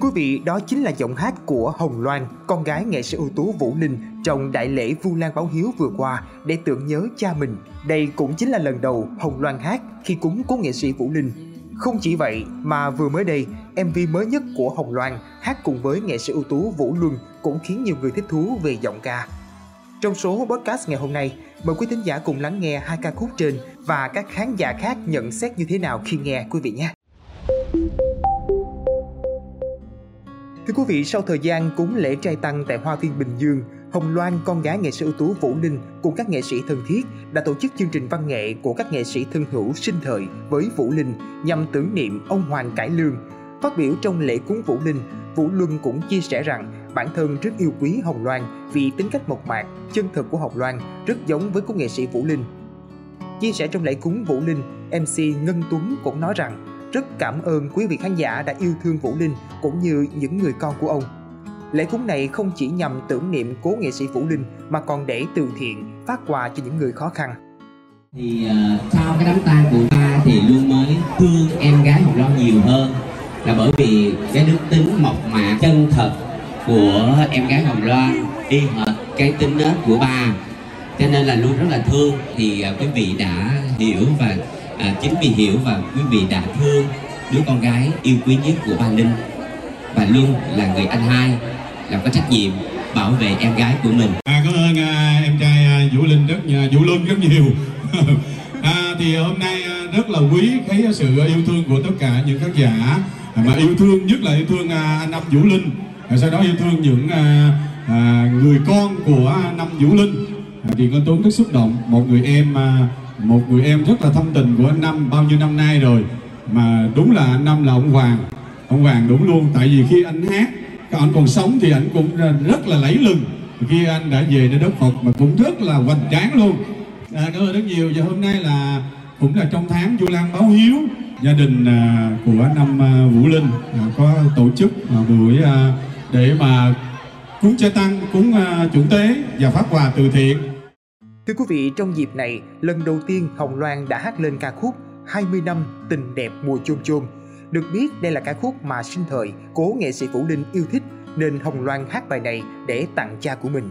quý vị, đó chính là giọng hát của Hồng Loan, con gái nghệ sĩ ưu tú Vũ Linh trong đại lễ Vu Lan Báo Hiếu vừa qua để tưởng nhớ cha mình. Đây cũng chính là lần đầu Hồng Loan hát khi cúng cố nghệ sĩ Vũ Linh. Không chỉ vậy mà vừa mới đây, MV mới nhất của Hồng Loan hát cùng với nghệ sĩ ưu tú Vũ Luân cũng khiến nhiều người thích thú về giọng ca. Trong số podcast ngày hôm nay, mời quý thính giả cùng lắng nghe hai ca khúc trên và các khán giả khác nhận xét như thế nào khi nghe quý vị nhé. Thưa quý vị, sau thời gian cúng lễ trai tăng tại Hoa Viên Bình Dương, Hồng Loan, con gái nghệ sĩ ưu tú Vũ Linh cùng các nghệ sĩ thân thiết đã tổ chức chương trình văn nghệ của các nghệ sĩ thân hữu sinh thời với Vũ Linh nhằm tưởng niệm ông Hoàng Cải Lương. Phát biểu trong lễ cúng Vũ Linh, Vũ Luân cũng chia sẻ rằng bản thân rất yêu quý Hồng Loan vì tính cách mộc mạc, chân thực của Hồng Loan rất giống với cô nghệ sĩ Vũ Linh. Chia sẻ trong lễ cúng Vũ Linh, MC Ngân Tuấn cũng nói rằng rất cảm ơn quý vị khán giả đã yêu thương Vũ Linh cũng như những người con của ông. Lễ cúng này không chỉ nhằm tưởng niệm cố nghệ sĩ Vũ Linh mà còn để từ thiện, phát quà cho những người khó khăn. Thì uh, sau cái đám tang của ba thì luôn mới thương em gái Hồng Loan nhiều hơn là bởi vì cái đức tính mộc mạc chân thật của em gái Hồng Loan y hệt cái tính nết của ba cho nên là luôn rất là thương thì uh, quý vị đã hiểu và à, chính vì hiểu và quý vị đã thương đứa con gái yêu quý nhất của bà Linh và luôn là người anh hai là có trách nhiệm bảo vệ em gái của mình. À, cảm ơn à, em trai à, Vũ Linh rất à, Vũ Luân rất nhiều. à, thì hôm nay à, rất là quý thấy sự yêu thương của tất cả những khán giả à, mà yêu thương nhất là yêu thương à, anh Năm Vũ Linh, à, sau đó yêu thương những à, à, người con của Năm Vũ Linh. À, thì con Tuấn rất xúc động một người em à, một người em rất là thâm tình của anh Năm bao nhiêu năm nay rồi. Mà đúng là anh Năm là ông Hoàng. Ông Hoàng đúng luôn tại vì khi anh hát anh còn sống thì anh cũng rất là lẫy lừng. Khi anh đã về nơi đất Phật mà cũng rất là hoành tráng luôn. À, cảm ơn rất nhiều. Và hôm nay là cũng là trong tháng du Lan báo hiếu gia đình à, của năm à, Vũ Linh. À, có tổ chức à, buổi à, để mà cúng cha tăng cúng à, chủ tế và phát quà từ thiện. Thưa quý vị, trong dịp này, lần đầu tiên Hồng Loan đã hát lên ca khúc 20 năm tình đẹp mùa chôm chôm. Được biết đây là ca khúc mà sinh thời cố nghệ sĩ Vũ Linh yêu thích nên Hồng Loan hát bài này để tặng cha của mình.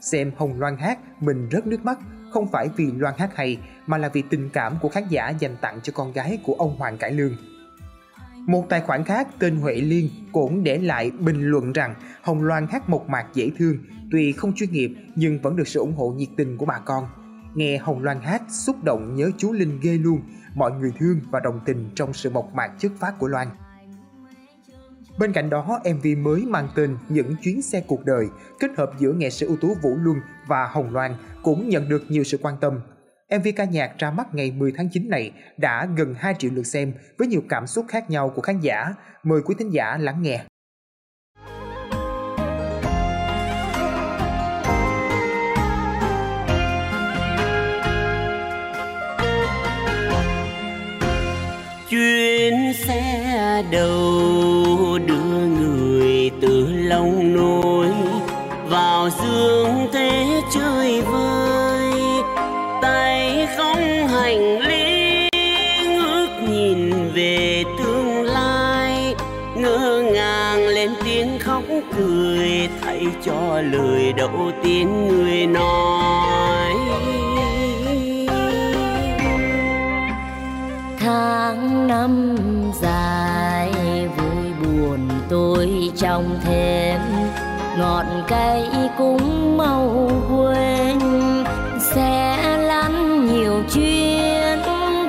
xem Hồng Loan hát mình rất nước mắt không phải vì Loan hát hay mà là vì tình cảm của khán giả dành tặng cho con gái của ông Hoàng Cải Lương. Một tài khoản khác tên Huệ Liên cũng để lại bình luận rằng Hồng Loan hát mộc mạc dễ thương, tuy không chuyên nghiệp nhưng vẫn được sự ủng hộ nhiệt tình của bà con. Nghe Hồng Loan hát xúc động nhớ chú Linh ghê luôn, mọi người thương và đồng tình trong sự mộc mạc chất phát của Loan. Bên cạnh đó, MV mới mang tên Những chuyến xe cuộc đời, kết hợp giữa nghệ sĩ ưu tú Vũ Luân và Hồng Loan cũng nhận được nhiều sự quan tâm. MV ca nhạc ra mắt ngày 10 tháng 9 này đã gần 2 triệu lượt xem với nhiều cảm xúc khác nhau của khán giả. Mời quý thính giả lắng nghe chuyến xe đầu đưa người từ lòng nối vào dương thế chơi vơi. Tay không hành lý, ngước nhìn về tương lai. Ngơ ngàng lên tiếng khóc cười thay cho lời đầu tiên người nói. Tôi trong thêm ngọn cây cũng mau quên. Sẽ lăn nhiều chuyến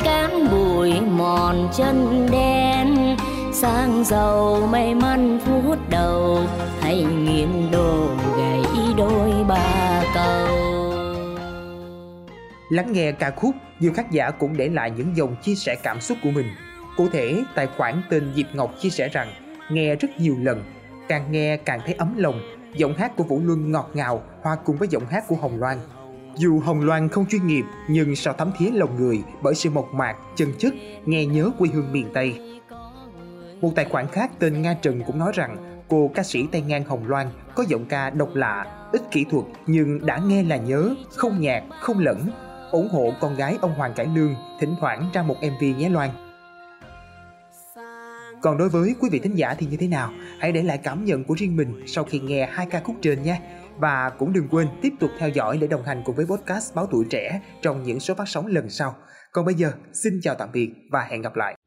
cán bụi mòn chân đen. Sang giàu may mắn phút đầu hay nghiêng đồ gãy đôi ba câu Lắng nghe ca khúc, nhiều khán giả cũng để lại những dòng chia sẻ cảm xúc của mình. Cụ thể, tài khoản tên Diệp Ngọc chia sẻ rằng nghe rất nhiều lần, càng nghe càng thấy ấm lòng. Giọng hát của Vũ Luân ngọt ngào hòa cùng với giọng hát của Hồng Loan. Dù Hồng Loan không chuyên nghiệp nhưng sao thấm thía lòng người bởi sự mộc mạc, chân chất, nghe nhớ quê hương miền Tây. Một tài khoản khác tên Nga Trần cũng nói rằng cô ca sĩ tay ngang Hồng Loan có giọng ca độc lạ, ít kỹ thuật nhưng đã nghe là nhớ, không nhạc, không lẫn, ủng hộ con gái ông Hoàng Cải Lương thỉnh thoảng ra một MV nhé Loan. Còn đối với quý vị thính giả thì như thế nào? Hãy để lại cảm nhận của riêng mình sau khi nghe hai ca khúc trên nhé. Và cũng đừng quên tiếp tục theo dõi để đồng hành cùng với podcast Báo Tuổi Trẻ trong những số phát sóng lần sau. Còn bây giờ, xin chào tạm biệt và hẹn gặp lại.